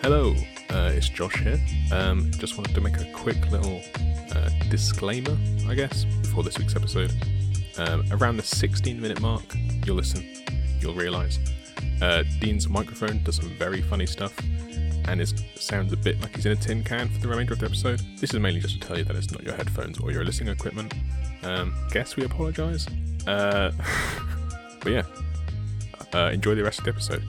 Hello, uh, it's Josh here. Um, just wanted to make a quick little uh, disclaimer, I guess, before this week's episode. Um, around the 16 minute mark, you'll listen, you'll realise uh, Dean's microphone does some very funny stuff and it sounds a bit like he's in a tin can for the remainder of the episode. This is mainly just to tell you that it's not your headphones or your listening equipment. Um, guess we apologise. Uh, but yeah, uh, enjoy the rest of the episode.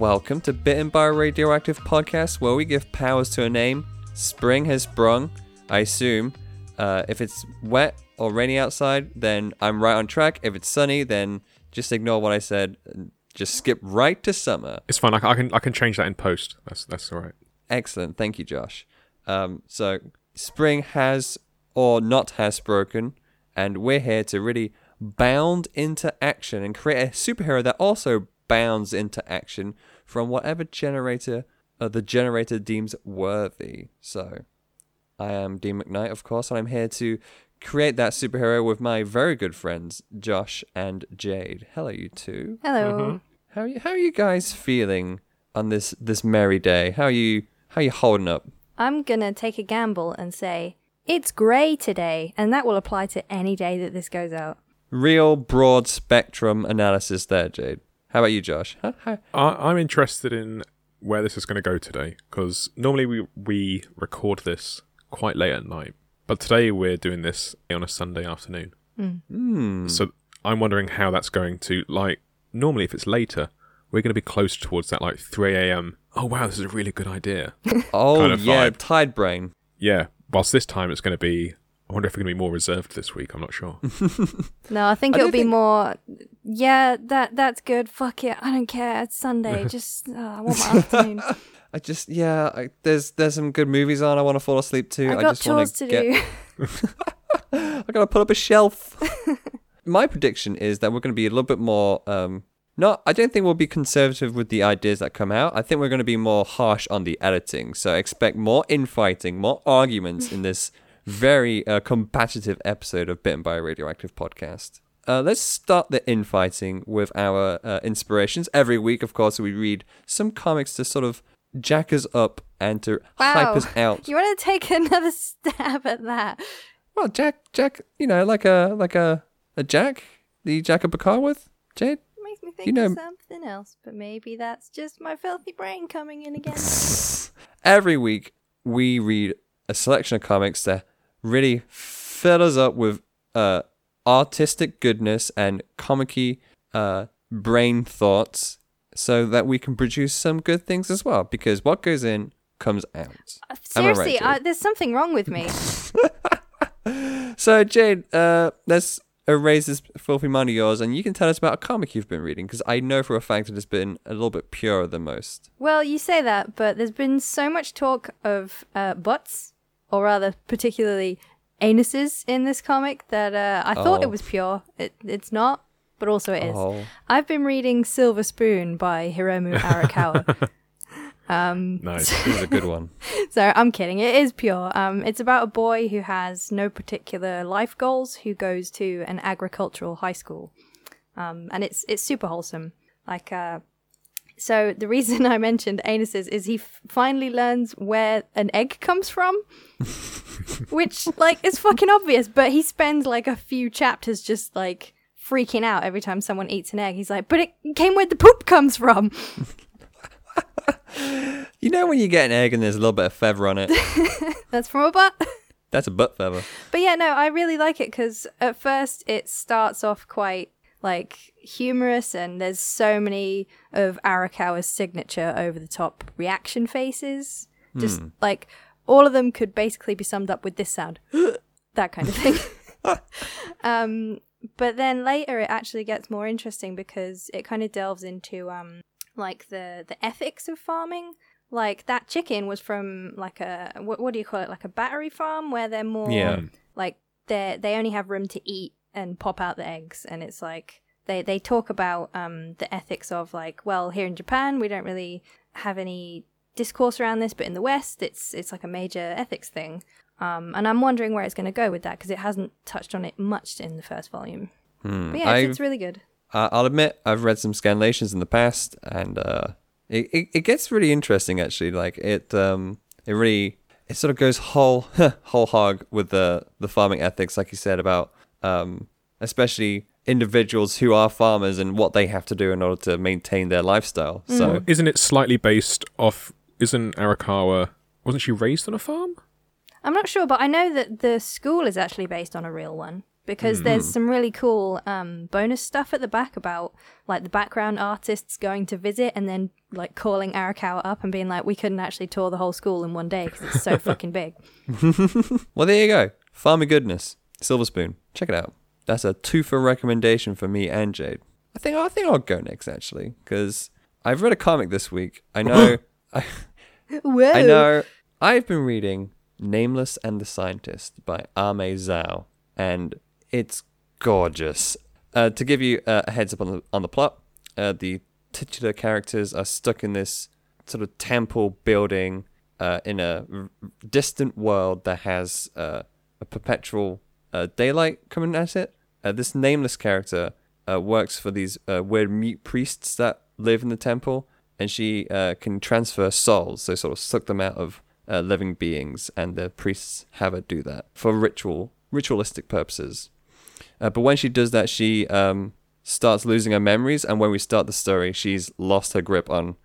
Welcome to Bitten by a Radioactive podcast, where we give powers to a name. Spring has sprung, I assume. Uh, if it's wet or rainy outside, then I'm right on track. If it's sunny, then just ignore what I said. and Just skip right to summer. It's fine. I, I can I can change that in post. That's that's all right. Excellent. Thank you, Josh. Um, so, spring has or not has broken, and we're here to really bound into action and create a superhero that also bounds into action from whatever generator uh, the generator deems worthy. So, I am Dean McKnight, of course, and I'm here to create that superhero with my very good friends, Josh and Jade. Hello, you two. Hello. How are you, how are you guys feeling on this this merry day? How are you how are you holding up? I'm gonna take a gamble and say it's grey today, and that will apply to any day that this goes out. Real broad spectrum analysis there, Jade. How about you, Josh? Huh? How- I, I'm interested in where this is going to go today because normally we we record this quite late at night, but today we're doing this on a Sunday afternoon. Hmm. So I'm wondering how that's going to like. Normally, if it's later, we're going to be close towards that like 3 a.m. Oh wow, this is a really good idea. Oh kind of yeah, vibe. tide brain. yeah. Whilst this time it's going to be. I wonder if we're going to be more reserved this week. I'm not sure. No, I think I it'll be think- more. Yeah, that that's good. Fuck it, I don't care. It's Sunday. Just uh, I want my afternoon. I just yeah, I, there's there's some good movies on. I want to fall asleep to. I I, got just want chores to get. do. I gotta put up a shelf. My prediction is that we're going to be a little bit more. Um, not, I don't think we'll be conservative with the ideas that come out. I think we're going to be more harsh on the editing. So expect more infighting, more arguments in this very uh, competitive episode of Bitten by a Radioactive podcast. Uh, let's start the infighting with our uh, inspirations. Every week, of course, we read some comics to sort of jack us up and to hype us out. You want to take another stab at that? Well, Jack, Jack, you know, like a like a a Jack, the Jack of Bakar with Jade. Makes me think You know- of something else, but maybe that's just my filthy brain coming in again. Every week, we read a selection of comics that really fill us up with uh artistic goodness and comicky uh brain thoughts, so that we can produce some good things as well. Because what goes in comes out. Uh, Am right, Seriously, there's something wrong with me. So Jade, uh, let's erase this filthy mind of yours, and you can tell us about a comic you've been reading, because I know for a fact that it's been a little bit purer than most. Well, you say that, but there's been so much talk of uh, butts, or rather, particularly anuses in this comic that uh, I thought Oh. it was pure. It, it's not, but also it is. Oh. I've been reading Silver Spoon by Hiromu Arakawa. nice. This is a good one. so I'm kidding. It is pure. Um, it's about a boy who has no particular life goals who goes to an agricultural high school, um, and it's it's super wholesome. Like, uh, so the reason I mentioned anuses is he f- finally learns where an egg comes from, which like is fucking obvious. But he spends like a few chapters just like freaking out every time someone eats an egg. He's like, but it came where the poop comes from. You know when you get an egg and there's a little bit of feather on it? That's from a butt. That's a butt feather. But yeah, no, I really like it because at first it starts off quite like humorous, and there's so many of Arakawa's signature over the top reaction faces. Just like all of them could basically be summed up with this sound, that kind of thing. um, but then later it actually gets more interesting because it kind of delves into um like the the ethics of farming. Like that chicken was from like a what, what do you call it? Like a battery farm where they're more Yeah. like they they only have room to eat and pop out the eggs and it's like they they talk about um the ethics of like well here in Japan we don't really have any discourse around this but in the west it's it's like a major ethics thing um and I'm wondering where it's going to go with that because it hasn't touched on it much in the first volume Hmm. but yeah it's, it's really good uh, I'll admit I've read some scanlations in the past, and uh, it, it it gets really interesting actually. Like it um it really it sort of goes whole whole hog with the the farming ethics, like you said about um especially individuals who are farmers and what they have to do in order to maintain their lifestyle. So Isn't it slightly based off? Isn't Arakawa? Wasn't she raised on a farm? I'm not sure, but I know that the school is actually based on a real one because there's some really cool um, bonus stuff at the back about like the background artists going to visit and then like calling Arakawa up and being like, "We couldn't actually tour the whole school in one day because it's so fucking big." Well, there you go. Farmer Goodness, Silver Spoon. Check it out. That's a two for recommendation for me and Jade. I think I think I'll go next actually because I've read a comic this week. I know. I, I know. I've been reading Nameless and the Scientist by Ame Zhao, and it's gorgeous. Uh, to give you uh, a heads up on the on the plot, uh, the titular characters are stuck in this sort of temple building uh, in a r- distant world that has uh, a perpetual uh, daylight coming at it. Uh, this nameless character uh, works for these uh, weird mute priests that live in the temple, and she uh, can transfer souls, so sort of suck them out of uh, living beings, and the priests have her do that for ritual, ritualistic purposes. But when she does that, she um, starts losing her memories, and when we start the story, she's lost her grip on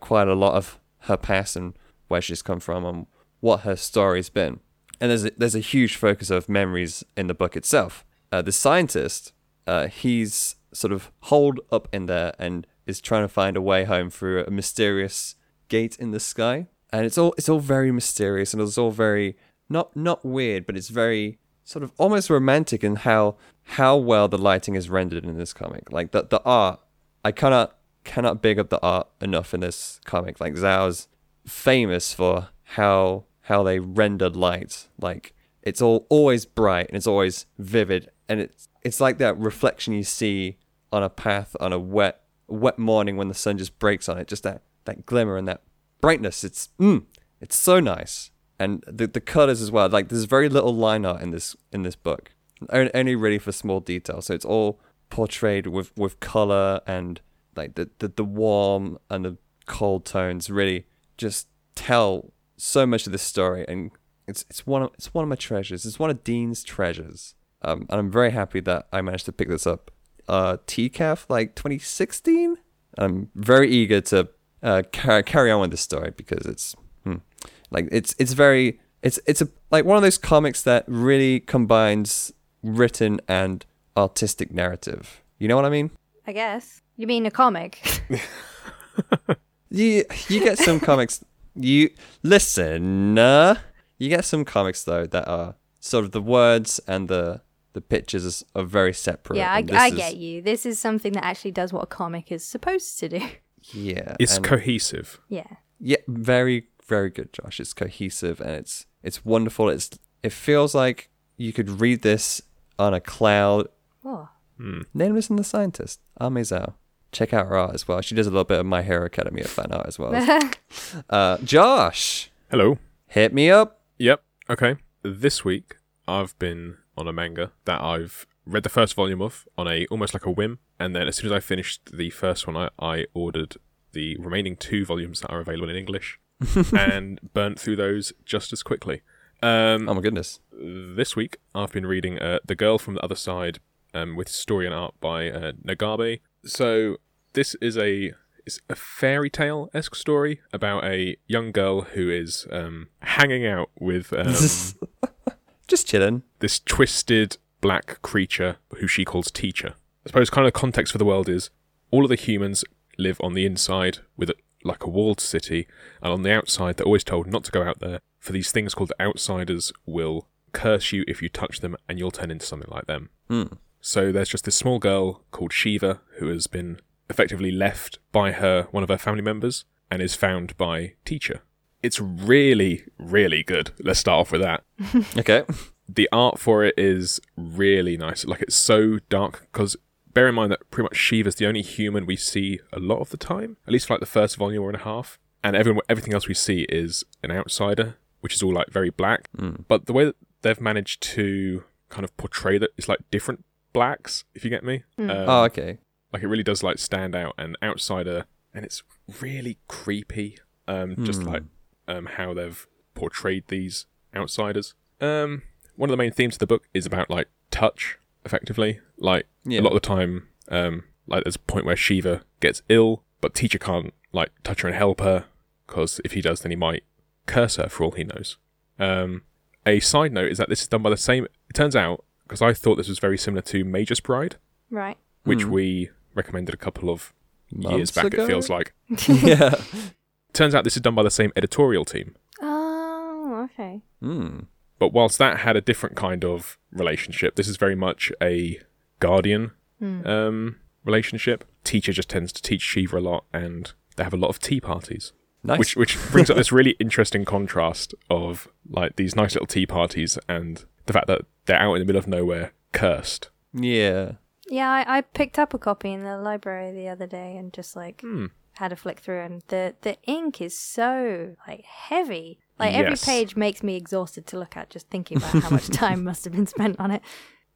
quite a lot of her past and where she's come from and what her story's been. And there's a, there's a huge focus of memories in the book itself. Uh, the scientist, uh, he's sort of holed up in there and is trying to find a way home through a mysterious gate in the sky. And it's all it's all very mysterious and it's all very not not weird, but it's very sort of almost romantic in how how well the lighting is rendered in this comic. Like the the art, I cannot cannot big up the art enough in this comic. Like Zhao's famous for how how they render light. Like it's all always bright and it's always vivid and it's it's like that reflection you see on a path on a wet wet morning when the sun just breaks on it. Just that that glimmer and that brightness. It's mm, it's so nice. And the the colors as well. Like there's very little line art in this in this book. Only really for small details. So it's all portrayed with with color and like the the, the warm and the cold tones really just tell so much of this story and it's it's one of it's one of my treasures. It's one of Dean's treasures. Um, and I'm very happy that I managed to pick this up. Uh, TCAF like 2016. I'm very eager to uh, car- carry on with this story because it's hmm, like it's it's very it's it's a like one of those comics that really combines written and artistic narrative. You know what I mean? I guess you mean a comic. You you get some comics. You listen. Uh, you get some comics though that are sort of the words and the the pictures are very separate. yeah, I, and this I is- get you. This is something that actually does what a comic is supposed to do. Yeah, It's and- cohesive. Yeah. yeah, very very good, Josh. It's cohesive and it's it's wonderful. It's it feels like you could read this on a cloud. Oh. Nameless and the Scientist, Ame Zhao. Check out her art as well. She does a little bit of My Hero Academia fan art as well. uh, Josh, Hello. hit me up. Yep. Okay. This week I've been on a manga that I've read the first volume of on a almost like a whim, and then as soon as I finished the first one, I, I ordered the remaining two volumes that are available in English, and burnt through those just as quickly. Um, Oh my goodness. this week I've been reading uh, The Girl from the Other Side um, with story and art by uh, Nagabe. So this is a it's a fairy tale esque story about a young girl who is um, hanging out with um, Just chilling. this twisted black creature who she calls Teacher. I suppose kind of context for the world is all of the humans live on the inside with a, like a walled city, and on the outside they're always told not to go out there. For these things called outsiders will curse you if you touch them, and you'll turn into something like them. So there's just this small girl called Shiva who has been effectively left by her one of her family members and is found by Teacher. It's really, really good. Let's start off with that Okay. the art for it is really nice. Like it's so dark because bear in mind that pretty much Shiva's the only human we see a lot of the time, at least for like the first volume or and a half, and everyone everything else we see is an outsider, which is all like very black. But the way that they've managed to kind of portray that it's like different blacks, if you get me. Um, oh, okay. Like it really does like stand out and outsider, and it's really creepy. Um, just like um how they've portrayed these outsiders. Um, one of the main themes of the book is about like touch, effectively. Like Yeah. a lot of the time, um, like there's a point where Shiva gets ill, but teacher can't like touch her and help her because if he does, then he might curse her for all he knows. Um, a side note is that this is done by the same. It turns out because I thought this was very similar to Mage's Bride, Right. which we recommended a couple of years back. ago? It feels like. yeah. Turns out this is done by the same editorial team. Oh, okay. Hmm. But whilst that had a different kind of relationship, this is very much a guardian um, relationship. Teacher just tends to teach Shiva a lot, and they have a lot of tea parties. Nice. Which which brings up this really interesting contrast of like these nice little tea parties and the fact that they're out in the middle of nowhere, cursed. yeah. Yeah, I, I picked up a copy in the library the other day and just like Hmm. had a flick through, and the the ink is so like heavy. Like every Yes. page makes me exhausted to look at just thinking about how much time must have been spent on it.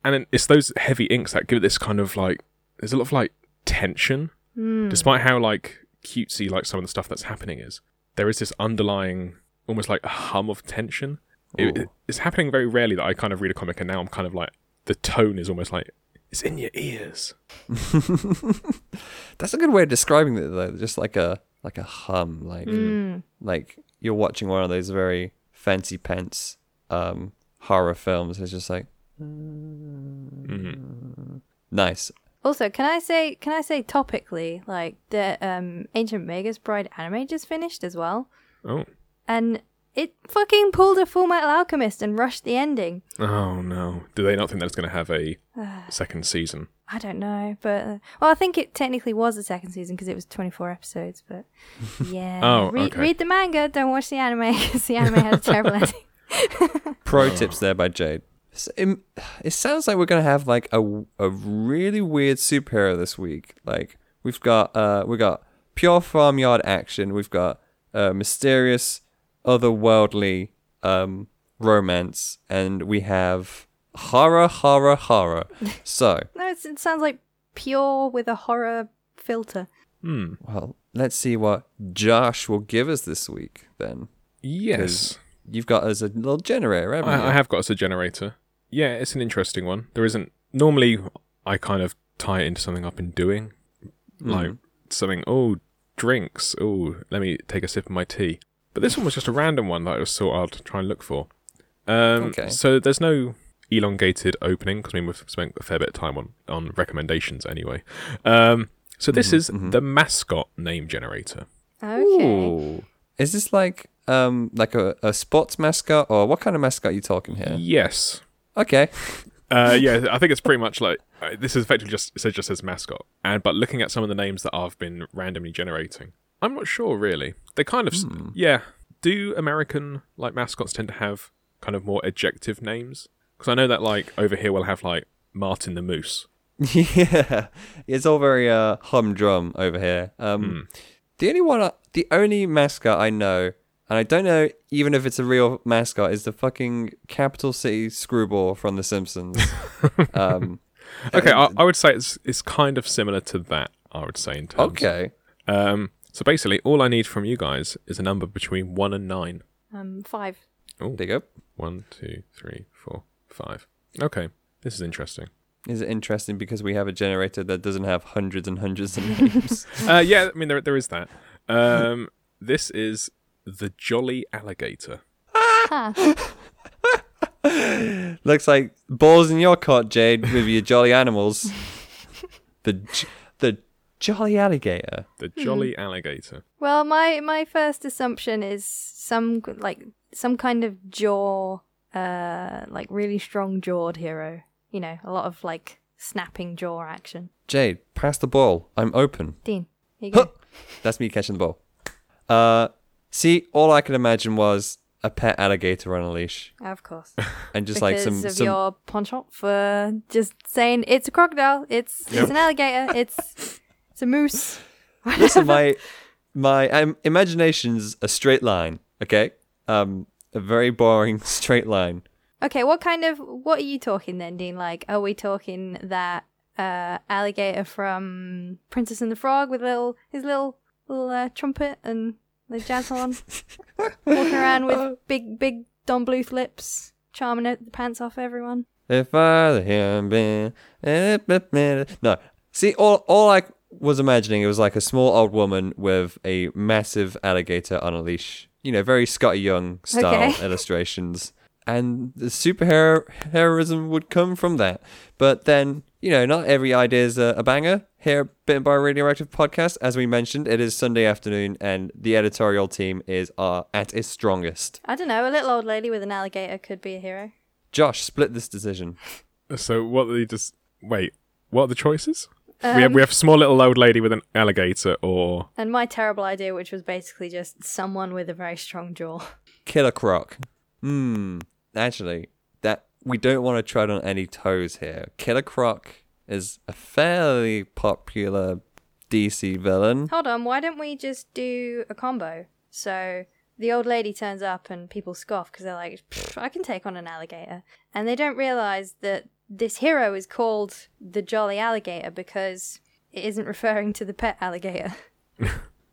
And then it's those heavy inks that give it this kind of like there's a lot of like tension, despite how like cutesy like some of the stuff that's happening is. There is this underlying almost like hum of tension. It- Ooh. it's happening very rarely that I kind of read a comic and now I'm kind of like the tone is almost like it's in your ears. That's a good way of describing it though. Just like a like a hum, like Mm. like you're watching one of those very fancy pants um horror films. It's just like hmm nice. Also, can I say can I say topically like the um Ancient Magus Bride anime just finished as well, Oh. and it fucking pulled a Full Metal Alchemist and rushed the ending. Oh no. Do they not think that it's going to have a second season? I don't know, but uh, well, I think it technically was a second season because it was twenty four episodes. But yeah, Oh, read, okay. read the manga. Don't watch the anime because the anime had a terrible ending. Pro tips there by Jade. It, it sounds like we're gonna have like a a really weird superhero this week. Like we've got uh we got pure farmyard action. We've got uh, mysterious, otherworldly um romance, and we have horror, horror, horror. So No, it's, it sounds like pure with a horror filter. Hmm. well, let's see what Josh will give us this week. Then Yes. you've got us a little generator, haven't you? I, I have got us a generator. Yeah, it's an interesting one. There isn't normally I kind of tie it into something I've been doing, like something. Oh, drinks. Oh, let me take a sip of my tea. But this one was just a random one that I just thought I'd try and look for. Um, Okay. So there's no elongated opening because I mean we've spent a fair bit of time on on recommendations anyway. Um, so this is the mascot name generator. Okay. Ooh. Is this like um like a, a sports mascot or what kind of mascot are you talking here? Yes. Okay. Uh, yeah, I think it's pretty much like uh, this is effectively just it says just as mascot. And but looking at some of the names that I've been randomly generating, I'm not sure really. They kind of s yeah. Do American like mascots tend to have kind of more adjective names? Because I know that like over here we'll have like Martin the Moose. yeah. It's all very uh humdrum over here. Um the only one I- the only mascot I know and I don't know even if it's a real mascot is the fucking capital city screwball from the Simpsons. um Okay, I, I would say it's it's kind of similar to that. I would say in terms. okay. Um. So basically, all I need from you guys is a number between one and nine. Um, five. Oh, There you go. one, two, three, four, five. Okay, this is interesting. Is it interesting because we have a generator that doesn't have hundreds and hundreds of names? uh, yeah, I mean there there is that. Um, this is the Jolly Alligator. Looks like balls in your court, Jade, with your jolly animals. the j- the jolly alligator. The Jolly Alligator. Well, my my first assumption is some like some kind of jaw, uh, like really strong jawed hero. You know, a lot of like snapping jaw action. Jade, pass the ball. I'm open. Dean, here you go. That's me catching the ball. Uh, see, all I could imagine was a pet alligator on a leash, of course, and just because like some of some. your penchant for just saying it's a crocodile, it's Yep. it's an alligator, it's it's a moose. Listen, my my um, imagination's a straight line. Okay, um, a very boring straight line. Okay, what kind of what are you talking then, Dean? Like, are we talking that uh, alligator from Princess and the Frog with little his little little uh, trumpet and the jazz horn, walking around with big big Don Bluth lips, charming the pants off everyone. If I had been no, see, all all I was imagining it was like a small old woman with a massive alligator on a leash. You know, very Skottie Young style Okay. illustrations, and the superhero heroism would come from that. But then, you know, not every idea is a, a banger. Here, Bitten by a Radioactive podcast, as we mentioned, it is Sunday afternoon, and the editorial team is uh, at its strongest. I don't know. A little old lady with an alligator could be a hero. Josh, split this decision. So what they just wait? What are the choices? We have we have small little old lady with an alligator, or And my terrible idea, which was basically just someone with a very strong jaw. Killer Croc. Hmm. Actually, that we don't want to tread on any toes here. Killer Croc is a fairly popular DC villain. Hold on, why don't we just do a combo? So the old lady turns up and people scoff because they're like, I can take on an alligator. And they don't realize that this hero is called the Jolly Alligator because it isn't referring to the pet alligator.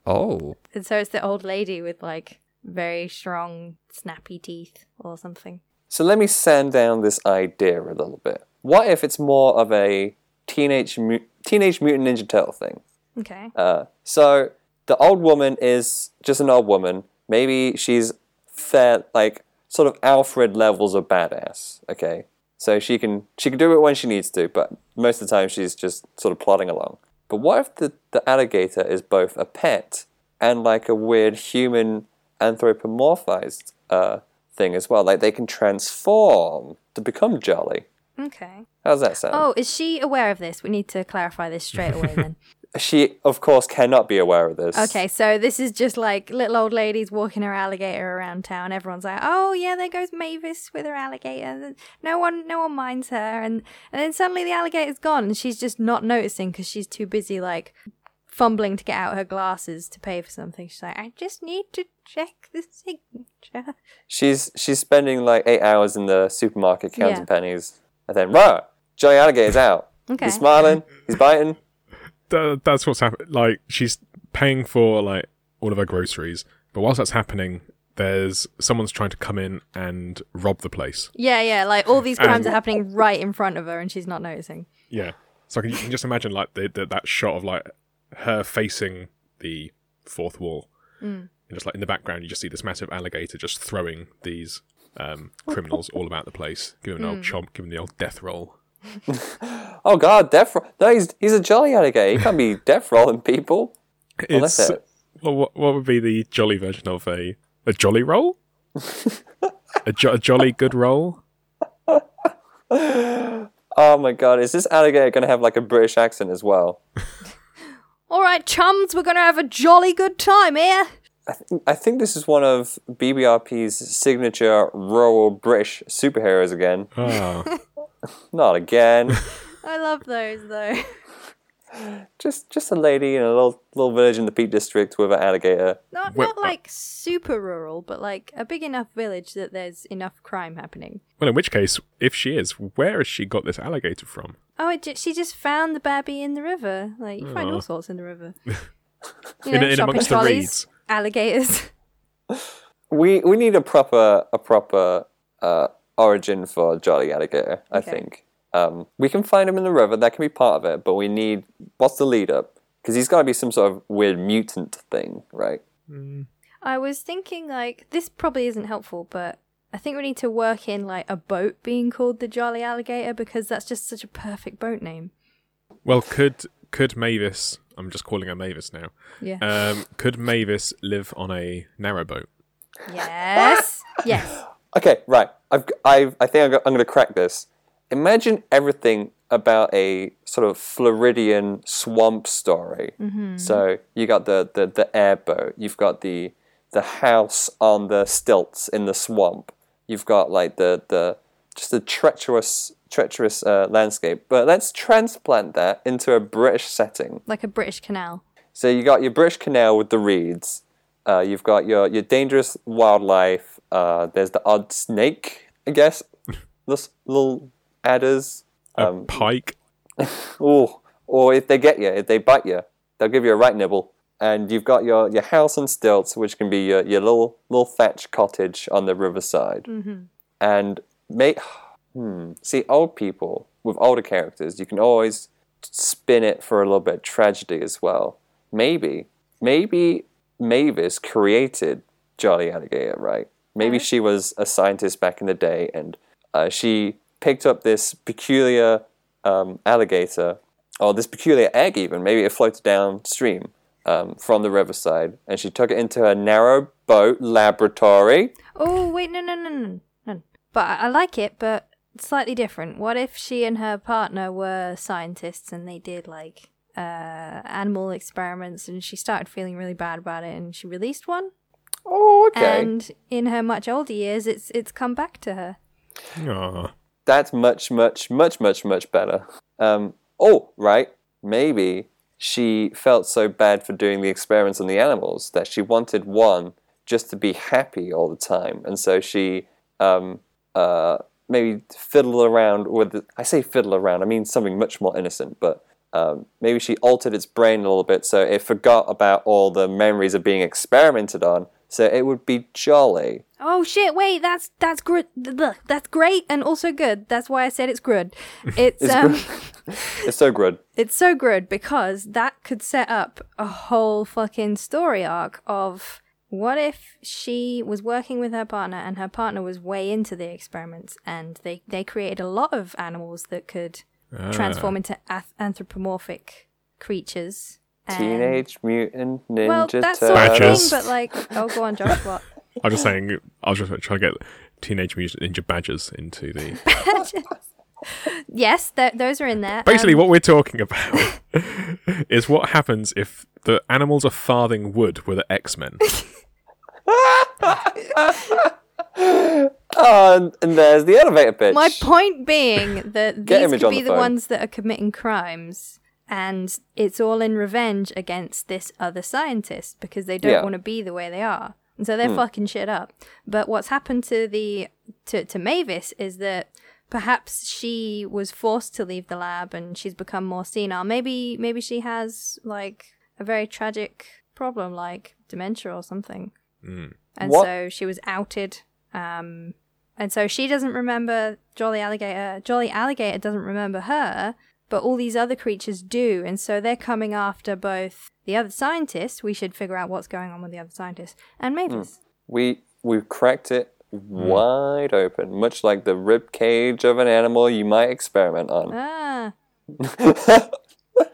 Oh. And so it's the old lady with like very strong, snappy teeth or something. So let me sand down this idea a little bit. What if it's more of a teenage mu- teenage mutant ninja turtle thing? Okay. Uh, so the old woman is just an old woman. Maybe she's fair, like sort of Alfred levels of badass. Okay, so she can she can do it when she needs to, but most of the time she's just sort of plodding along. But what if the the alligator is both a pet and like a weird human anthropomorphized uh, thing as well? Like they can transform to become jolly. Okay. How's that sound? Oh, is she aware of this? We need to clarify this straight away then. She of course cannot be aware of this. Okay, so this is just like little old ladies walking her alligator around town. Everyone's like, "Oh yeah, there goes Mavis with her alligator." No one, no one minds her, and and then suddenly the alligator's gone, and she's just not noticing because she's too busy like fumbling to get out her glasses to pay for something. She's like, "I just need to check the signature." She's she's spending like eight hours in the supermarket counting Yeah. pennies, and then rah, Jolly Alligator's out. Okay. He's smiling. He's biting. Th- that's what's happening. Like she's paying for like all of her groceries, but whilst that's happening, there's someone's trying to come in and rob the place. Yeah, yeah, like all these crimes Um, are happening right in front of her, and she's not noticing. Yeah. So I can, you can just imagine like the, the, that shot of like her facing the fourth wall, and just like in the background, you just see this massive alligator just throwing these um, criminals all about the place, giving them an old chomp, giving the old death roll. Oh God, death roll. No, he's he's a jolly alligator. He can't be death rolling people. Well, that's it. well, what what would be the jolly version of a a jolly roll? a, jo- a jolly good roll? Oh my God, is this alligator gonna have like a British accent as well? All right, chums, we're gonna have a jolly good time here. I think this is one of BBRP's signature rural British superheroes again. Ah, Not again. I love those though. just just a lady in a little little village in the Peak District with an alligator. Not Well, not like super rural, but like a big enough village that there's enough crime happening. well, in which case, if she is, where has she got this alligator from? Oh, it ju- she just found the babby in the river. Like you find all sorts in the river. You In- in shopping amongst the trolleys, reeds. alligators. We we need a proper a proper uh, origin for Jolly Alligator. I Okay. think um, we can find him in the river. That can be part of it. But we need what's the lead up? Because he's got to be some sort of weird mutant thing, right? I was thinking like this probably isn't helpful, but I think we need to work in like a boat being called the Jolly Alligator because that's just such a perfect boat name. Well, could could Mavis? I'm just calling her Mavis now. Yeah. Um, could Mavis live on a narrowboat? yes. yes. Okay, right. I've I've I think I'm, going to crack this. Imagine everything about a sort of Floridian swamp story. So you got the, the the airboat. You've got the the house on the stilts in the swamp. You've got like the the just a treacherous treacherous uh, landscape. But let's transplant that into a British setting. Like a British canal. So you got your British Canal with the reeds. Uh, you've got your, your dangerous wildlife. Uh, there's the odd snake, I guess. Those little adders. A Um, pike? Ooh. Or if they get you, if they bite you, they'll give you a right nibble. And you've got your, your house on stilts, which can be your, your little little thatch cottage on the riverside. Mm-hmm. And make hmm, see old people with older characters, you can always spin it for a little bit of tragedy as well. Maybe, maybe Mavis created Jolly Alligator, right? Maybe she was a scientist back in the day, and uh, she picked up this peculiar um, alligator, or this peculiar egg, even. Maybe it floated downstream um, from the riverside, and she took it into her narrow boat laboratory. Oh wait, no, no, no, no, no. But I, I like it, but slightly different. What if she and her partner were scientists and they did like uh, animal experiments, and she started feeling really bad about it, and she released one, Oh, okay. and in her much older years, it's it's come back to her. Aw. That's much, much, much, much, much better. Um, oh, right. Maybe she felt so bad for doing the experiments on the animals that she wanted one just to be happy all the time, and so she um, uh, maybe fiddle around with. The, I say fiddle around. I mean something much more innocent, but. Um, maybe she altered its brain a little bit so it forgot about all the memories of being experimented on, so it would be jolly. Oh shit! Wait, that's that's good. That's great and also good. That's why I said it's good. It's, It's um, good. It's so good. it's so good because that could set up a whole fucking story arc of what if she was working with her partner and her partner was way into the experiments and they they created a lot of animals that could transform into ath- anthropomorphic creatures. And- Teenage Mutant Ninja Well, that Turtles. sort of thing, but like, oh, go on, Josh. What? I was just saying, I was just trying to get Teenage Mutant Ninja Badgers into the. yes, th- those are in there. Basically, Um, what we're talking about is what happens if the animals are farthing wood with the X Men. Oh, and, and there's the elevator pitch. My point being that these image could be the the, ones that are committing crimes, and it's all in revenge against this other scientist because they don't Yeah. Want to be the way they are, and so they're fucking shit up. But what's happened to the to to Mavis is that perhaps she was forced to leave the lab and she's become more senile. Maybe maybe she has like a very tragic problem like dementia or something. And What- so she was outed. Um, and so she doesn't remember Jolly Alligator. Jolly Alligator doesn't remember her, but all these other creatures do. And so they're coming after both the other scientists. We should figure out what's going on with the other scientists and Mavis. we we've cracked it wide open, much like the rib cage of an animal you might experiment on. Ah,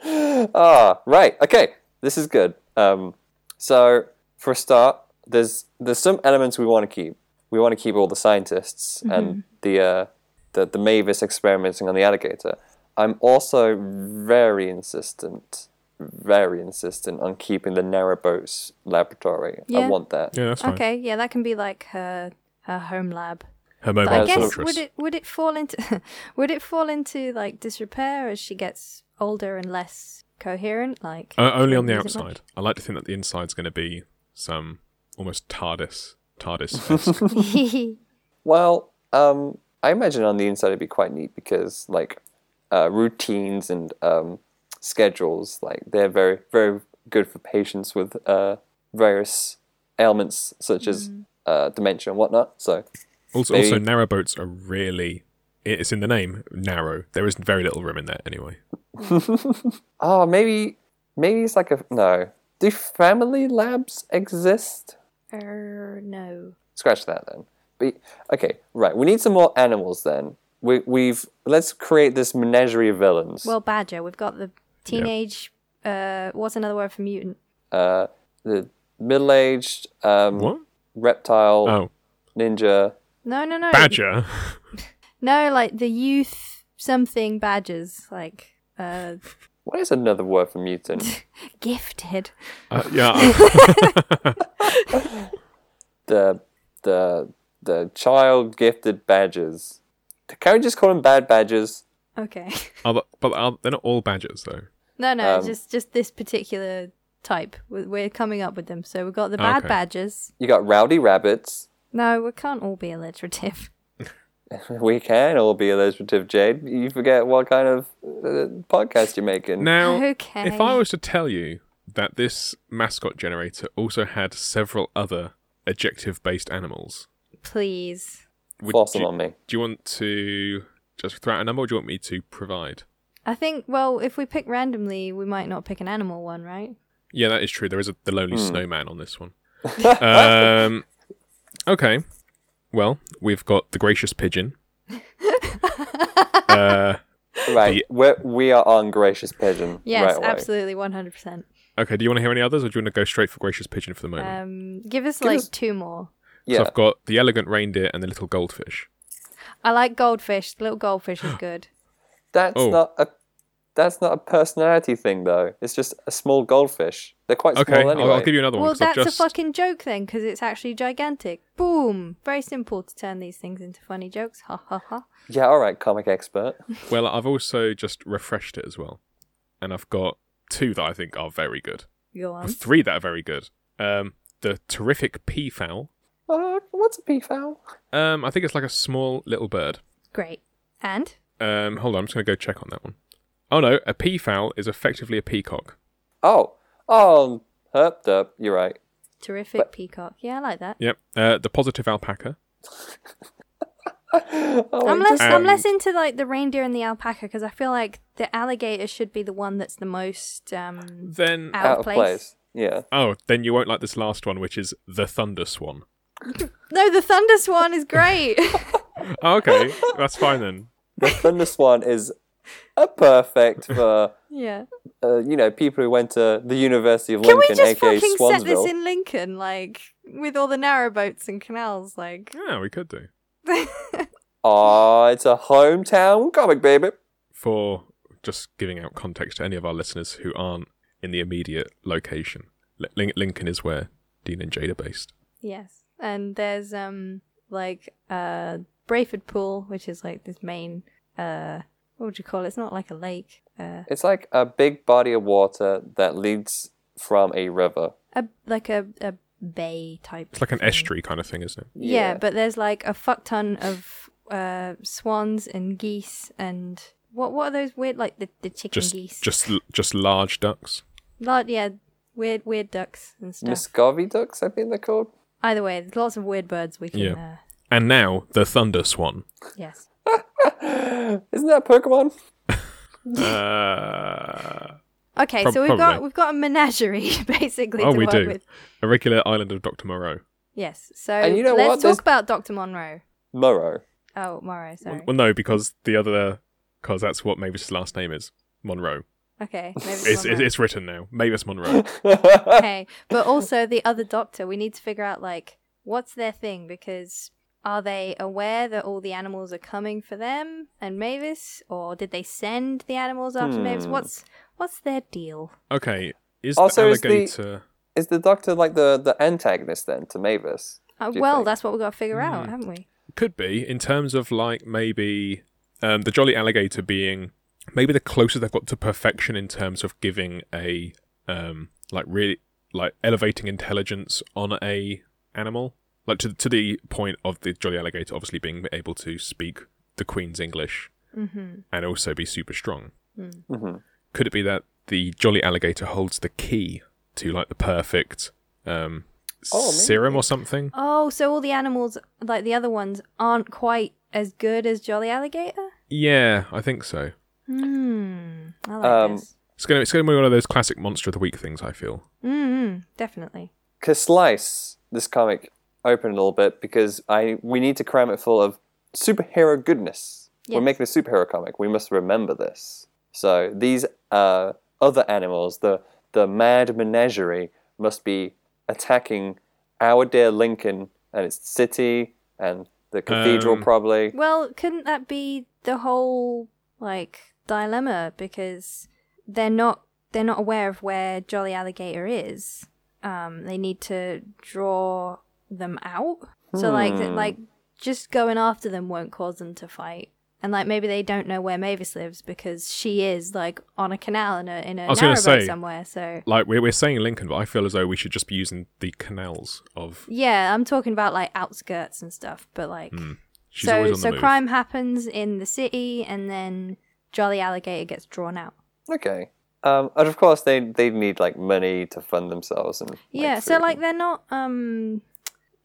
ah, right. Okay, this is good. Um, so for a start, there's there's some elements we want to keep. We want to keep all the scientists and the uh, the the Mavis experimenting on the alligator. I'm also very insistent, very insistent on keeping the narrowboats laboratory. I want that. Yeah, that's fine. okay. Yeah, that can be like her her home lab. Her But mobile I guess fortress. would it would it fall into would it fall into like disrepair as she gets older and less coherent? Like Uh, only on the is it much? outside. I like to think that the inside's going to be some almost TARDIS. TARDIS. Well, um, I imagine on the inside it'd be quite neat because like uh, routines and um, schedules, like they're very very good for patients with uh, various ailments such as uh, dementia and whatnot. So also, Maybe- also, narrowboats are really. It's in the name, narrow. There is very little room in there anyway. oh, maybe maybe it's like a no. Do family labs exist? Er, no. Scratch that then. But okay, right. We need some more animals then. We we've let's create this menagerie of villains. Well, badger. We've got the teenage. Uh, what's another word for mutant? uh, the middle-aged um, What? reptile Oh, ninja. No, no, no. badger. No, like the youth something badgers, like uh, What is another word for mutant? gifted. Uh, yeah. the the the child gifted badgers. Can we just call them bad badgers? Okay. Are the- but are, they're not all badgers though. No, no, Um, just just this particular type. We- We're coming up with them. So we've got the bad Okay. badgers. You got rowdy rabbits. No, we can't all be alliterative. We can all be alliterative, Jade. You forget what kind of uh, podcast you're making. Now, Okay. if I was to tell you that this mascot generator also had several other adjective-based animals, Please. Would Force them you, on me. do you want to just throw out a number, or do you want me to provide? I think, well, if we pick randomly, we might not pick an animal one, right? Yeah, that is true. There is a, the lonely snowman on this one. um, okay. Well, we've got the gracious pigeon. uh, Right, The- we're, we are on Gracious Pigeon. Yes, right absolutely, 100%. okay. Do you want to hear any others, or do you want to go straight for gracious pigeon for the moment? Um, give us Give like us- two more. So Yeah, I've got the elegant reindeer and the little goldfish. I like goldfish. The little goldfish is good. that's Oh. not a that's not a personality thing though. It's just a small goldfish. They're quite Okay, small I'll, anyway. I'll give you another one. Well, that's just, a fucking joke then, because it's actually gigantic. Boom! Very simple to turn these things into funny jokes. Ha ha ha. Yeah, all right, comic expert. Well, I've also just refreshed it as well, and I've got two that I think are very good. Go on. Three that are very good. Um, the terrific peafowl. Uh, what's a peafowl? Um, I think it's like a small little bird. Great. And? Um, hold on, I'm just gonna go check on that one. Oh no, a peafowl is effectively a peacock. Oh, oh, herp derp. You're right. Terrific peacock. Yeah, I like that. Yep. Uh, the positive alpaca. Oh, I'm less. I'm less into like the reindeer and the alpaca because I feel like the alligator should be the one that's the most um Then out, out of place. Yeah. oh, then you won't like this last one, which is the thunder swan. No, the thunder swan is great. Oh, okay, that's fine then. The thunder swan is a perfect for yeah. uh, you know people who went to the University of Can we Lincoln, just aka fucking set this in Lincoln, like with all the narrow boats and canals, like? Yeah, we could do. Aw, it's a hometown comic, baby. For just giving out context to any of our listeners who aren't in the immediate location, Li- Lin- Lincoln is where Dean and Jade are based. Yes, and there's um like uh Brayford Pool, which is like this main uh what would you call it? It's not like a lake. Uh, It's like a big body of water that leads from a river. a like a a bay type. It's like an thing. estuary kind of thing, isn't it? Yeah, but there's like a fuck ton of uh swans and geese and what what are those weird like the the chicken Just, geese? just, just large ducks. Lot, yeah, weird weird ducks and stuff. Muscovy ducks, I think they're called. Either way, there's lots of weird birds we can. Yeah. Uh, And now the thunder swan. yes. Isn't that a Pokemon? Uh, Okay, Prob- so we've got we've got a menagerie basically oh, to we work do. with. A regular island of Dr. Moreau. Yes. So And you know let's what? talk There's- about Dr. Monroe. Morrow. Oh, Morrow, sorry. Well, no, because the other, because that's what Mavis's last name is, Monroe. Okay, maybe It's, it's, it's written now, Mavis Monroe. okay, but also the other doctor, we need to figure out like what's their thing because are they aware that all the animals are coming for them and Mavis, or did they send the animals after Mavis? Hmm. What's what's their deal? Okay, is Also, the is the- alligator? Is the Doctor like the the antagonist then to Mavis? Uh, well, think? that's what we've got to figure out, Hmm. haven't we? Could be in terms of like maybe um, the jolly alligator being maybe the closest they've got to perfection in terms of giving a um, like really like elevating intelligence on a animal, like to to the point of the jolly alligator obviously being able to speak the Queen's English Mm-hmm. and also be super strong. hmm Could it be that the jolly alligator holds the key to like the perfect um, Oh, serum or something? Oh, so all the animals, like the other ones, aren't quite as good as Jolly Alligator? Yeah, I think so. Hmm. I like Um, this. It's gonna it's gonna be one of those classic monster of the week things. I feel. Mm-hmm. Definitely. Cause Slice, this comic, open a little bit because I we need to cram it full of superhero goodness. We're making a superhero comic. We must remember this. So these uh, other animals, the the mad menagerie, must be attacking our dear Lincoln and its city and the cathedral, Um, probably. Well, couldn't that be the whole like dilemma because they're not they're not aware of where Jolly Alligator is. Um, they need to draw them out. So like Hmm. like just going after them won't cause them to fight. And like maybe they don't know where Mavis lives because she is like on a canal in a in a I was gonna narrowboat say- somewhere. So Like we're we're saying Lincoln, but I feel as though we should just be using the canals of. yeah, I'm talking about like outskirts and stuff. But like. She's so always on the so move. crime happens in the city, and then Jolly Alligator gets drawn out. Okay. Um, and of course they they need like money to fund themselves and like, yeah, so like they're not um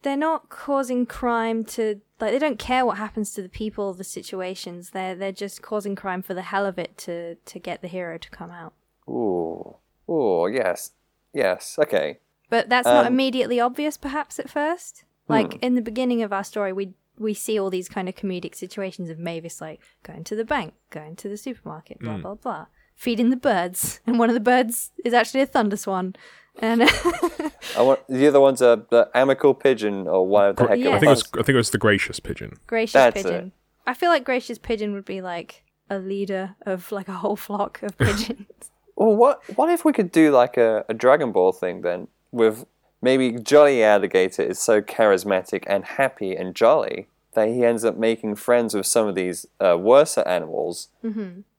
they're not causing crime to like they don't care what happens to the people, the situations. They're they're just causing crime for the hell of it to to get the hero to come out. ooh ooh yes yes okay But that's not Um, immediately obvious, perhaps at first. Like in the beginning of our story, we we see all these kind of comedic situations of Mavis like going to the bank, going to the supermarket, blah mm. blah blah, feeding the birds, and one of the birds is actually a thunder swan, and I want the other one's a the amical pigeon or whatever the heck Yeah. I think it was. was I think it was the gracious pigeon. gracious That's pigeon. I feel like gracious pigeon would be like a leader of like a whole flock of pigeons. Well, what what if we could do like a, a Dragon Ball thing then with maybe Jolly Alligator is so charismatic and happy and jolly that he ends up making friends with some of these uh, worse animals,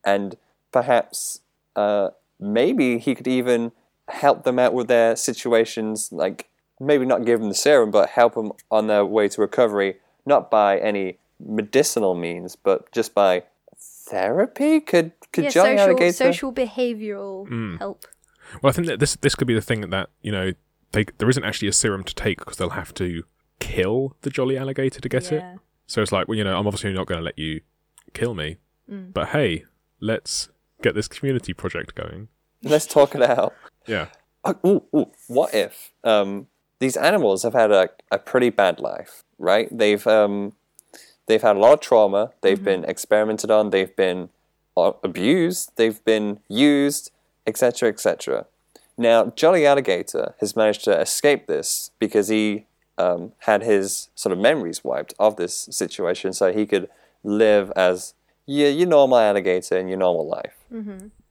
and perhaps uh, maybe he could even help them out with their situations, like maybe not give them the serum, but help them on their way to recovery, not by any medicinal means, but just by therapy. Could could yeah, Jolly social Alligator? social behavioral help. Well, I think that this this could be the thing that you know they there isn't actually a serum to take because they'll have to kill the jolly alligator to get it. So it's like, well, you know, I'm obviously not going to let you kill me, Mm. but hey, let's get this community project going. Let's talk it out. Yeah, Oh, ooh, ooh, what if um, these animals have had a, a pretty bad life, right? They've um, they've had a lot of trauma. They've been experimented on. They've been uh, abused. They've been used, etc., etc. Now, Jolly Alligator has managed to escape this because he um, had his sort of memories wiped of this situation, so he could live as your, normal alligator in your normal life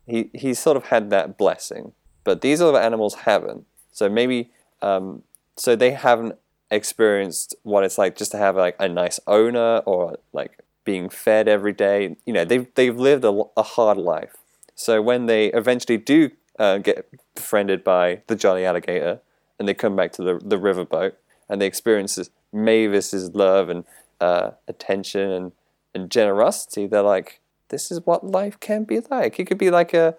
he he sort of had that blessing, but these other animals haven't. So maybe um, so they haven't experienced what it's like just to have like a nice owner or like being fed every day. You know, they've they've lived a, a hard life. So when they eventually do uh, get befriended by the jolly alligator, and they come back to the the riverboat, and they experience this Mavis's love and uh, attention and and generosity, they're like, this is what life can be like. It could be like a,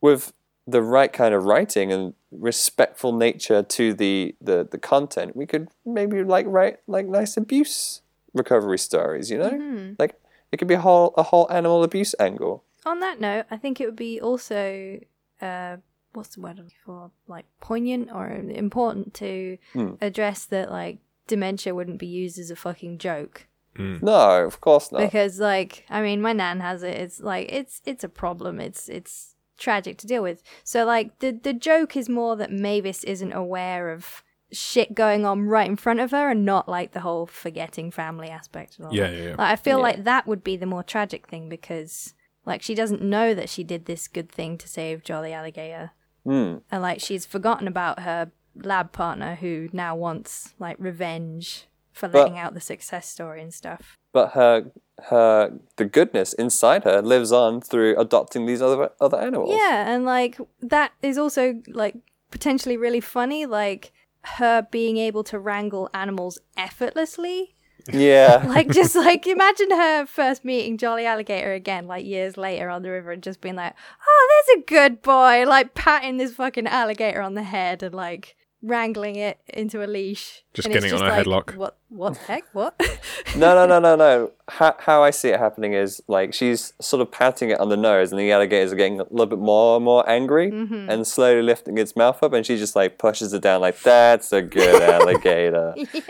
with the right kind of writing and respectful nature to the, the, the content, we could maybe like write like nice abuse recovery stories, you know? Like it could be a whole a whole animal abuse angle. On that note, I think it would be also uh, what's the word I'm looking for? Like poignant or important to Hmm. address that like dementia wouldn't be used as a fucking joke. No, of course not. because like i mean my nan has it it's like it's it's a problem it's it's tragic to deal with so like the the joke is more that mavis isn't aware of shit going on right in front of her and not like the whole forgetting family aspect and all Yeah, yeah, yeah. like i feel Yeah. like that would be the more tragic thing because like she doesn't know that she did this good thing to save jolly alligator Hmm. and like she's forgotten about her lab partner who now wants like revenge for But- letting out the success story and stuff But her her the goodness inside her lives on through adopting these other other animals. Yeah, and like that is also like potentially really funny, like her being able to wrangle animals effortlessly. Yeah. Like just like imagine her first meeting Jolly Alligator again, like years later on the river and just being like, Oh, there's a good boy, like patting this fucking alligator on the head and like wrangling it into a leash. Just getting it on a like, headlock. What what the heck? What? no, no, no, no, no. How, how I see it happening is like she's sort of patting it on the nose, and the alligators are getting a little bit more and more angry, Mm-hmm. and slowly lifting its mouth up, and she just like pushes it down, like that's a good alligator. yeah.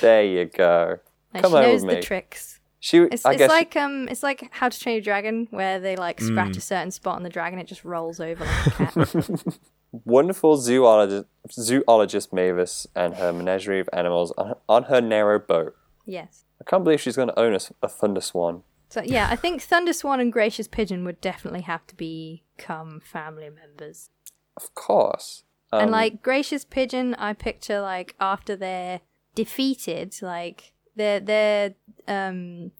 There you go. And Come she knows with the me. tricks. She, It's, I it's guess, like um, it's like How to Train Your Dragon, where they like scratch a certain spot on the dragon, it just rolls over like a cat. wonderful zoologist, zoologist Mavis and her menagerie of animals on, on her narrow boat. yes. I can't believe she's going to own a thunder swan. So yeah, I think Thunder Swan and Gracious Pigeon would definitely have to become family members. Of course. Um, and like Gracious Pigeon, I picture like after they're defeated, like they're they're um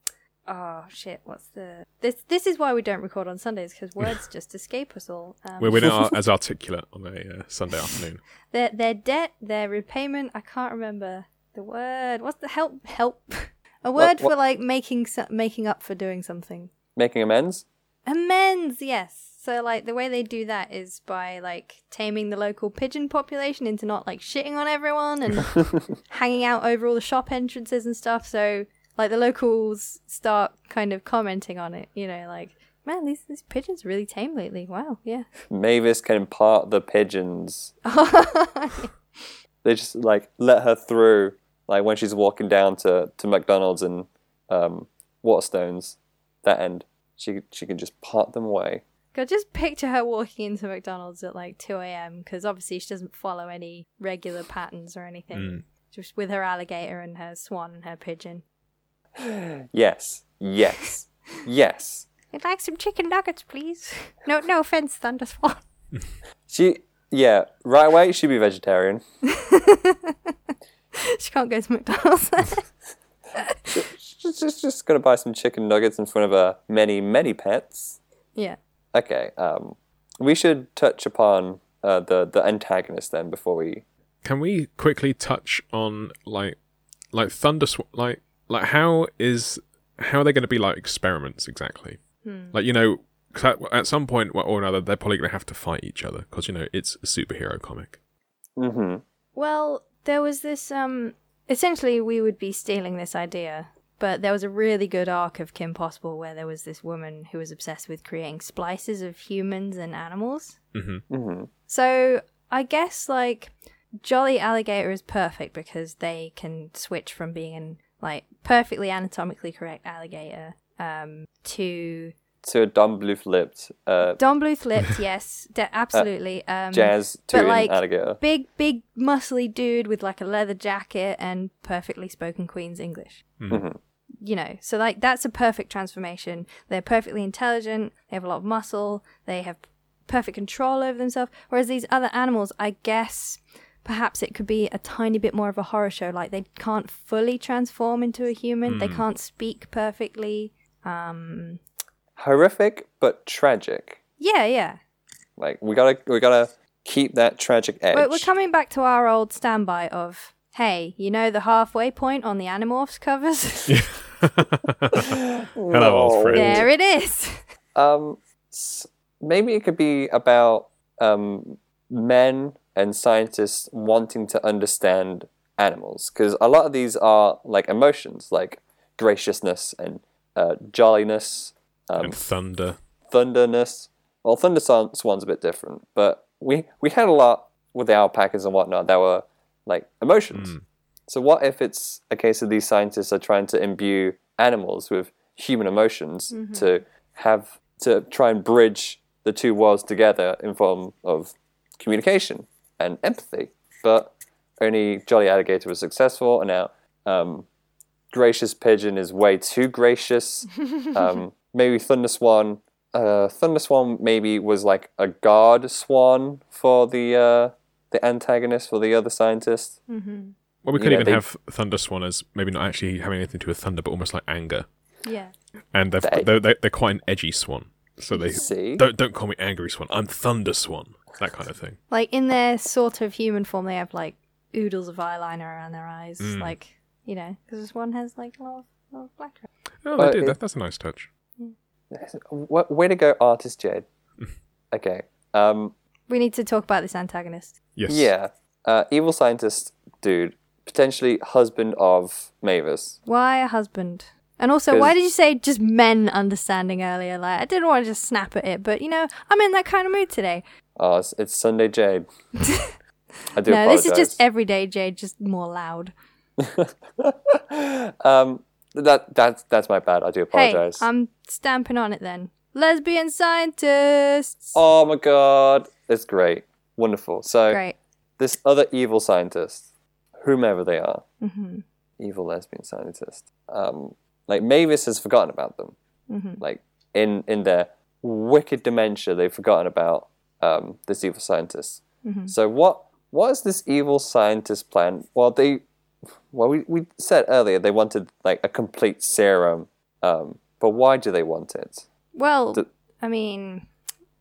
oh shit, what's the this this is why we don't record on Sundays because words just escape us all. Um, we're, we're not as articulate on a uh, Sunday afternoon. their their debt, their repayment, I can't remember the word. What's the help help? A word what- for like making making up for doing something. Making amends? Amends, yes. So like the way they do that is by like taming the local pigeon population into not like shitting on everyone and hanging out over all the shop entrances and stuff. So like the locals start kind of commenting on it, you know, like man, these these pigeons are really tame lately. Wow, yeah. Mavis can part the pigeons. They just like let her through, like when she's walking down to, to McDonald's and um, Waterstones, that end. She she can just part them away. God, just picture her walking into McDonald's at like 2 a.m. because obviously she doesn't follow any regular patterns or anything. Mm. Just with her alligator and her swan and her pigeon. Yes, yes, yes. I'd like some chicken nuggets, please. No, no offense, Thunder Swan. She yeah, right away she'd be vegetarian. she can't go to McDonald's. She's just, just gonna buy some chicken nuggets in front of her many, many pets. yeah. Okay, um, we should touch upon uh, the the antagonist then before we. Can we quickly touch on like like thunder Sw- like like how is how are they going to be like experiments exactly? Like you know, at, at some point or another, they're probably going to have to fight each other because you know it's a superhero comic. Mm-hmm. Well, there was this, um, essentially we would be stealing this idea, but there was a really good arc of Kim Possible where there was this woman who was obsessed with creating splices of humans and animals. Mm-hmm. Mm-hmm. So I guess like Jolly Alligator is perfect because they can switch from being an like perfectly anatomically correct alligator um to To a dumb blue lipped uh, Don Bluth lipped, yes, de- absolutely. Um jazz but, like, alligator. big, big, muscly dude with like a leather jacket and perfectly spoken Queen's English. Mhm. You know, so like that's a perfect transformation. They're perfectly intelligent. They have a lot of muscle. They have perfect control over themselves. Whereas these other animals, I guess, perhaps it could be a tiny bit more of a horror show. Like they can't fully transform into a human. They can't speak perfectly. Um, Horrific but tragic. yeah, yeah. Like we gotta we gotta keep that tragic edge. We're, we're coming back to our old standby of, hey, you know the halfway point on the Animorphs covers? Hello, old friend. there it is. Um, maybe it could be about um, men and scientists wanting to understand animals, because a lot of these are like emotions, like graciousness and uh, jolliness, um, and thunder. thunderness. Well, thunder swan- swan's a bit different, but we we had a lot with the alpacas and whatnot that were like emotions. So what if it's a case of these scientists are trying to imbue animals with human emotions to have to try and bridge the two worlds together in form of communication and empathy. But only Jolly Alligator was successful, and now um, Gracious Pigeon is way too gracious. um, maybe Thunder Swan. Uh, Thunder Swan maybe was like a guard swan for the uh, the antagonist for the other scientist. Well, we could Yeah, even they- have thunder swan as maybe not actually having anything to do with thunder, but almost like anger. Yeah. And they've, They- they're, they're they're quite an edgy swan, so they See? don't don't call me angry swan. I'm thunder swan. That kind of thing. Like in their sort of human form, they have like oodles of eyeliner around their eyes. Like, you know, because this one has like a lot of, lot of black. Oh, Well, they did. it- That, that's a nice touch. Wa- Way to go, artist Jade. okay. Um, We need to talk about this antagonist. Yes. yeah. Uh, evil scientist dude, potentially husband of Mavis. Why a husband? And also, why did you say just men understanding earlier? Like, I didn't want to just snap at it, but you know, I'm in that kind of mood today. Oh, it's, it's Sunday Jade. I do no, apologize. this is just everyday Jade, just more loud. um, that that's that's my bad. I do apologize. Hey. I'm stamping on it then. Lesbian scientists. Oh my god, it's great, wonderful. So Great. this other evil scientist, whomever they are, hmm evil lesbian scientist, um, like Mavis has forgotten about them. hmm Like in in their wicked dementia, they've forgotten about um, this evil scientist. Mhm. So what what is this evil scientist plan? Well, they well we, we said earlier they wanted like a complete serum, um, but why do they want it? Well, The- I mean,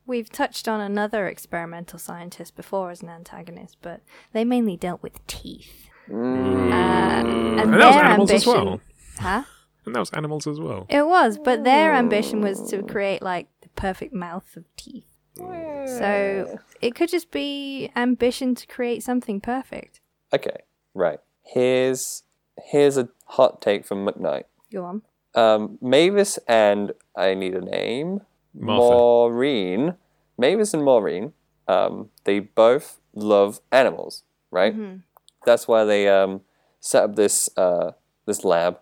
we've touched on another experimental scientist before as an antagonist, but they mainly dealt with teeth. Uh, and, And that was their animals as well. Huh? And that was animals as well. It was, but their ambition was to create like the perfect mouth of teeth. So it could just be ambition to create something perfect. Okay, right. Here's here's a hot take from McKnight. Go on. Um, Mavis and I need a name. Martha. Maureen. Mavis and Maureen. Um, they both love animals, right? That's why they um, set up this uh, this lab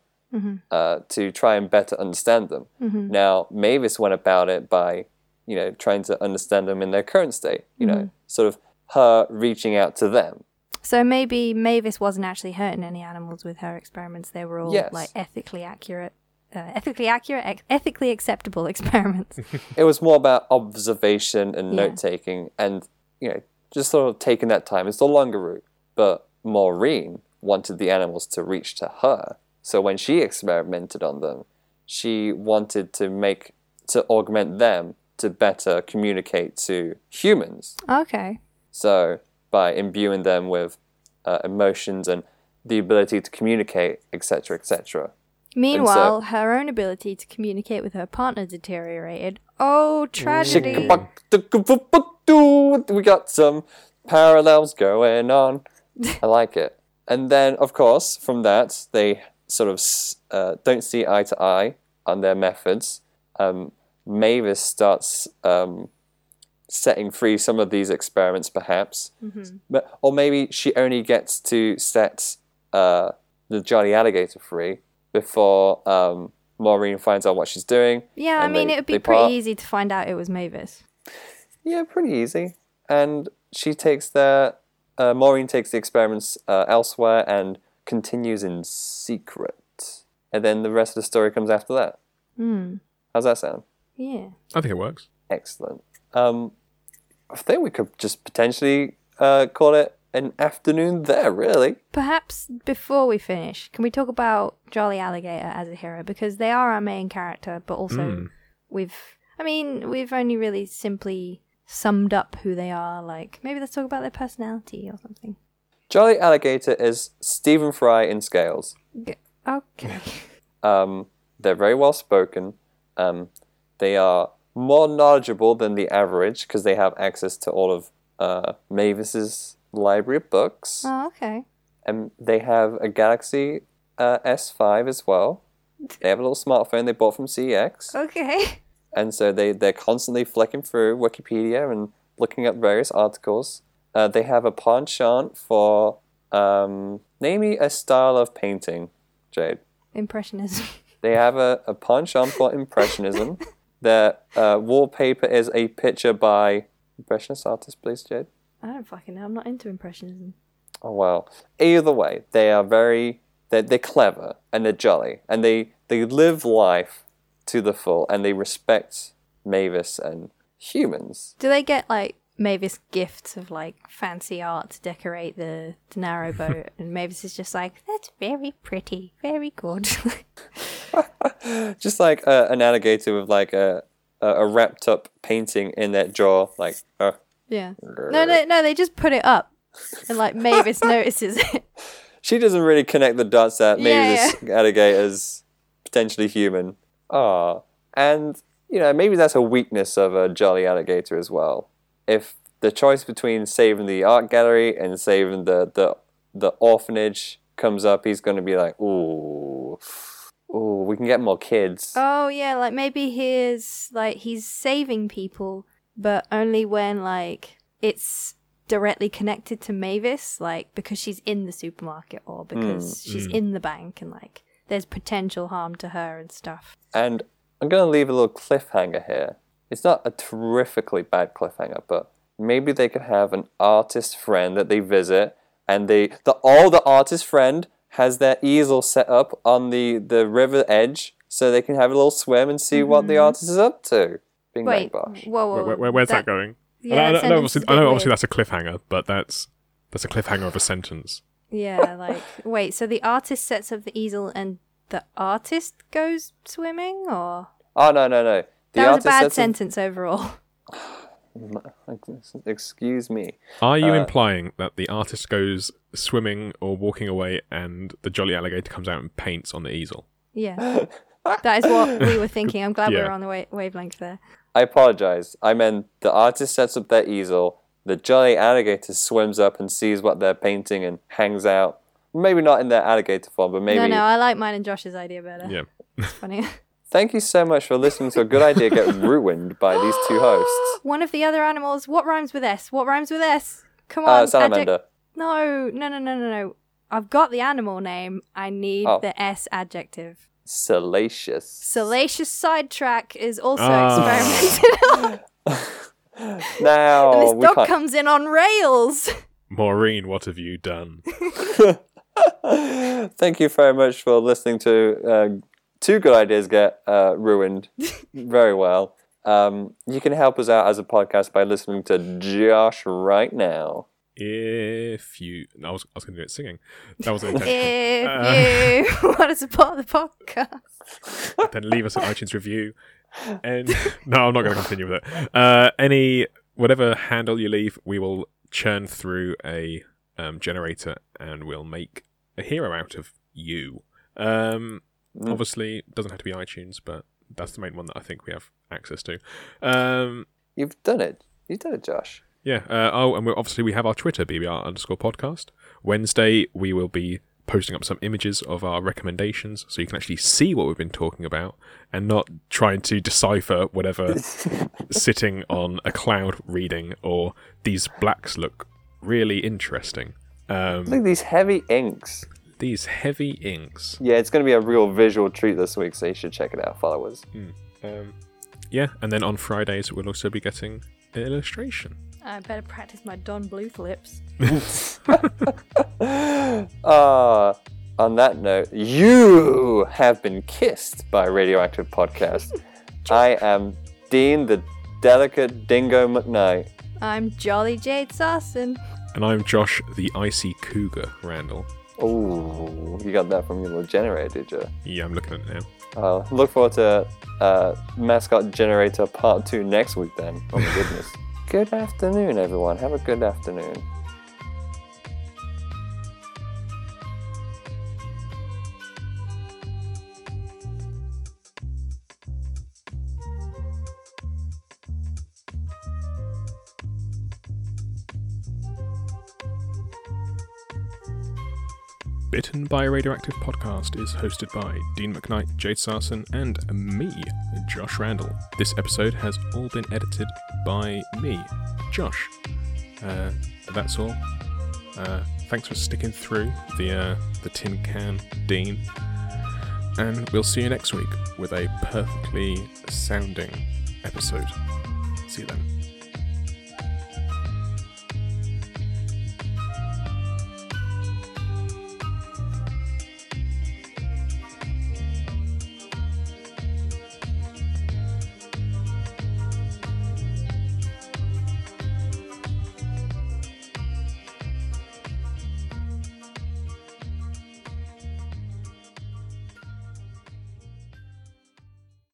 uh, to try and better understand them. Now, Mavis went about it by, you know, trying to understand them in their current state. You know, sort of her reaching out to them. So maybe Mavis wasn't actually hurting any animals with her experiments. They were all Yes. like ethically accurate, uh, ethically accurate, ex- ethically acceptable experiments. It was more about observation and Yeah. note taking, and you know, just sort of taking that time. It's the longer route. But Maureen wanted the animals to reach to her, so when she experimented on them, she wanted to make to augment them to better communicate to humans. okay. So by imbuing them with uh, emotions and the ability to communicate, etc., etc. Meanwhile, her own ability to communicate with her partner deteriorated. Oh, tragedy. We got some parallels going on. I like it. And then, of course, from that, they sort of uh, don't see eye to eye on their methods. Um, Mavis starts um, setting free some of these experiments, perhaps, but or maybe she only gets to set uh, the Jolly Alligator free before um, Maureen finds out what she's doing. Yeah, I mean, it would be pretty part. easy to find out it was Mavis. Yeah, pretty easy. And she takes the uh, Maureen takes the experiments uh, elsewhere and continues in secret. And then the rest of the story comes after that. Hmm. How's that sound? Yeah. I think it works. Excellent. Um, I think we could just potentially uh, call it an afternoon there, really. Perhaps before we finish, can we talk about Jolly Alligator as a hero? Because they are our main character, but also we've, I mean, we've only really simply summed up who they are. Like, maybe let's talk about their personality or something. Jolly Alligator is Stephen Fry in scales. G- Okay. Um, they're very well spoken. Um, they are more knowledgeable than the average because they have access to all of uh, Mavis's library of books. oh, okay. And they have a Galaxy uh, S5 as well. They have a little smartphone they bought from CEX. Okay. And so they, they're constantly flicking through Wikipedia and looking up various articles. Uh, they have a penchant for, um, name me a style of painting, Jade. Impressionism. They have a, a penchant for impressionism. Their uh, wallpaper is a picture by impressionist artist, please, Jade. I don't fucking know. I'm not into impressionism. Oh well. Either way, they are very they're, they're clever and they're jolly and they they live life to the full and they respect Mavis and humans. Do they get like Mavis gifts of like fancy art to decorate the, the narrow boat? and Mavis is just like, that's very pretty, very good. Just like uh, an alligator with like a a, a wrapped up painting in their jaw, like uh, yeah. No, no, no. They just put it up, and like Mavis notices it. she doesn't really connect the dots that Yeah, Mavis alligator's potentially human. Ah, and you know maybe that's a weakness of a jolly alligator as well. If the choice between saving the art gallery and saving the the the orphanage comes up, he's going to be like, ooh, ooh, we can get more kids. Oh yeah, like maybe he's like he's saving people, but only when like it's directly connected to Mavis, like because she's in the supermarket or because she's in the bank and like there's potential harm to her and stuff. And I'm going to leave a little cliffhanger here. It's not a terrifically bad cliffhanger, but maybe they could have an artist friend that they visit, and they the all the artist friend has their easel set up on the the river edge, so they can have a little swim and see what the mm-hmm. artist is up to. Bing bang Wait, bosh. whoa, whoa, Where, where, where- where's that, going? Yeah, I know, I know, obviously, a I know obviously weird. that's a cliffhanger, but that's that's a cliffhanger of a sentence. Yeah, like wait, so the artist sets up the easel and the artist goes swimming, or Oh no no no! The that was a bad sets up- sentence overall. Excuse me. Are you Uh, implying that the artist goes swimming or walking away and the jolly alligator comes out and paints on the easel? Yeah. that is what we were thinking. I'm glad we Yeah. were on the wa- wavelength there. I apologize. I meant the artist sets up their easel, the jolly alligator swims up and sees what they're painting and hangs out. Maybe not in their alligator form, but maybe. No, no, I like mine and Josh's idea better. Yeah. It's funny. Thank you so much for listening to a good idea get ruined by these two hosts. One of the other animals. What rhymes with S? What rhymes with S? Come on. Uh, adject- salamander. No, no, no, no, no, no. I've got the animal name. I need Oh. the S adjective. Salacious. Salacious sidetrack is also Ah. experimented. Now and this dog can't. comes in on rails. Maureen, what have you done? Thank you very much for listening to uh, two good ideas get uh, ruined very well. Um, you can help us out as a podcast by listening to Josh right now. If you, no, I was, I was going to do it singing. That was intentional. if you want to support the podcast, then leave us an iTunes review. And no, I'm not going to continue with it. Uh, any whatever handle you leave, we will churn through a um, generator and we'll make a hero out of you. Um, Mm. Obviously, it doesn't have to be iTunes, but that's the main one that I think we have access to. Um, You've done it. You've done it, Josh. yeah. Uh, oh, and obviously we have our Twitter, BBR underscore podcast. Wednesday, we will be posting up some images of our recommendations so you can actually see what we've been talking about and not trying to decipher whatever sitting on a cloud reading or these blacks look really interesting. Um, Look at these heavy inks. these heavy inks. Yeah, it's going to be a real visual treat this week, so you should check it out, followers. Um, yeah, and then on Fridays, we'll also be getting an illustration. I better practice my Don Bluth lips. Uh, on that note, you have been kissed by Radioactive Podcast. I am Dean, the delicate Dingo McKnight. I'm Jolly Jade Sarson. And I'm Josh, the icy cougar, Randall. Oh, you got that from your little generator, did you? Yeah, I'm looking at it now. Uh, look forward to uh, Mascot Generator Part 2 next week then. Oh my goodness. Good afternoon, everyone. Have a good afternoon. Bitten by a Radioactive podcast is hosted by Dean McKnight, Jade Sarson, and me, Josh Randall. This episode has all been edited by me, Josh. Uh, that's all. Uh, thanks for sticking through the uh, the tin can, Dean. And we'll see you next week with a perfectly sounding episode. See you then.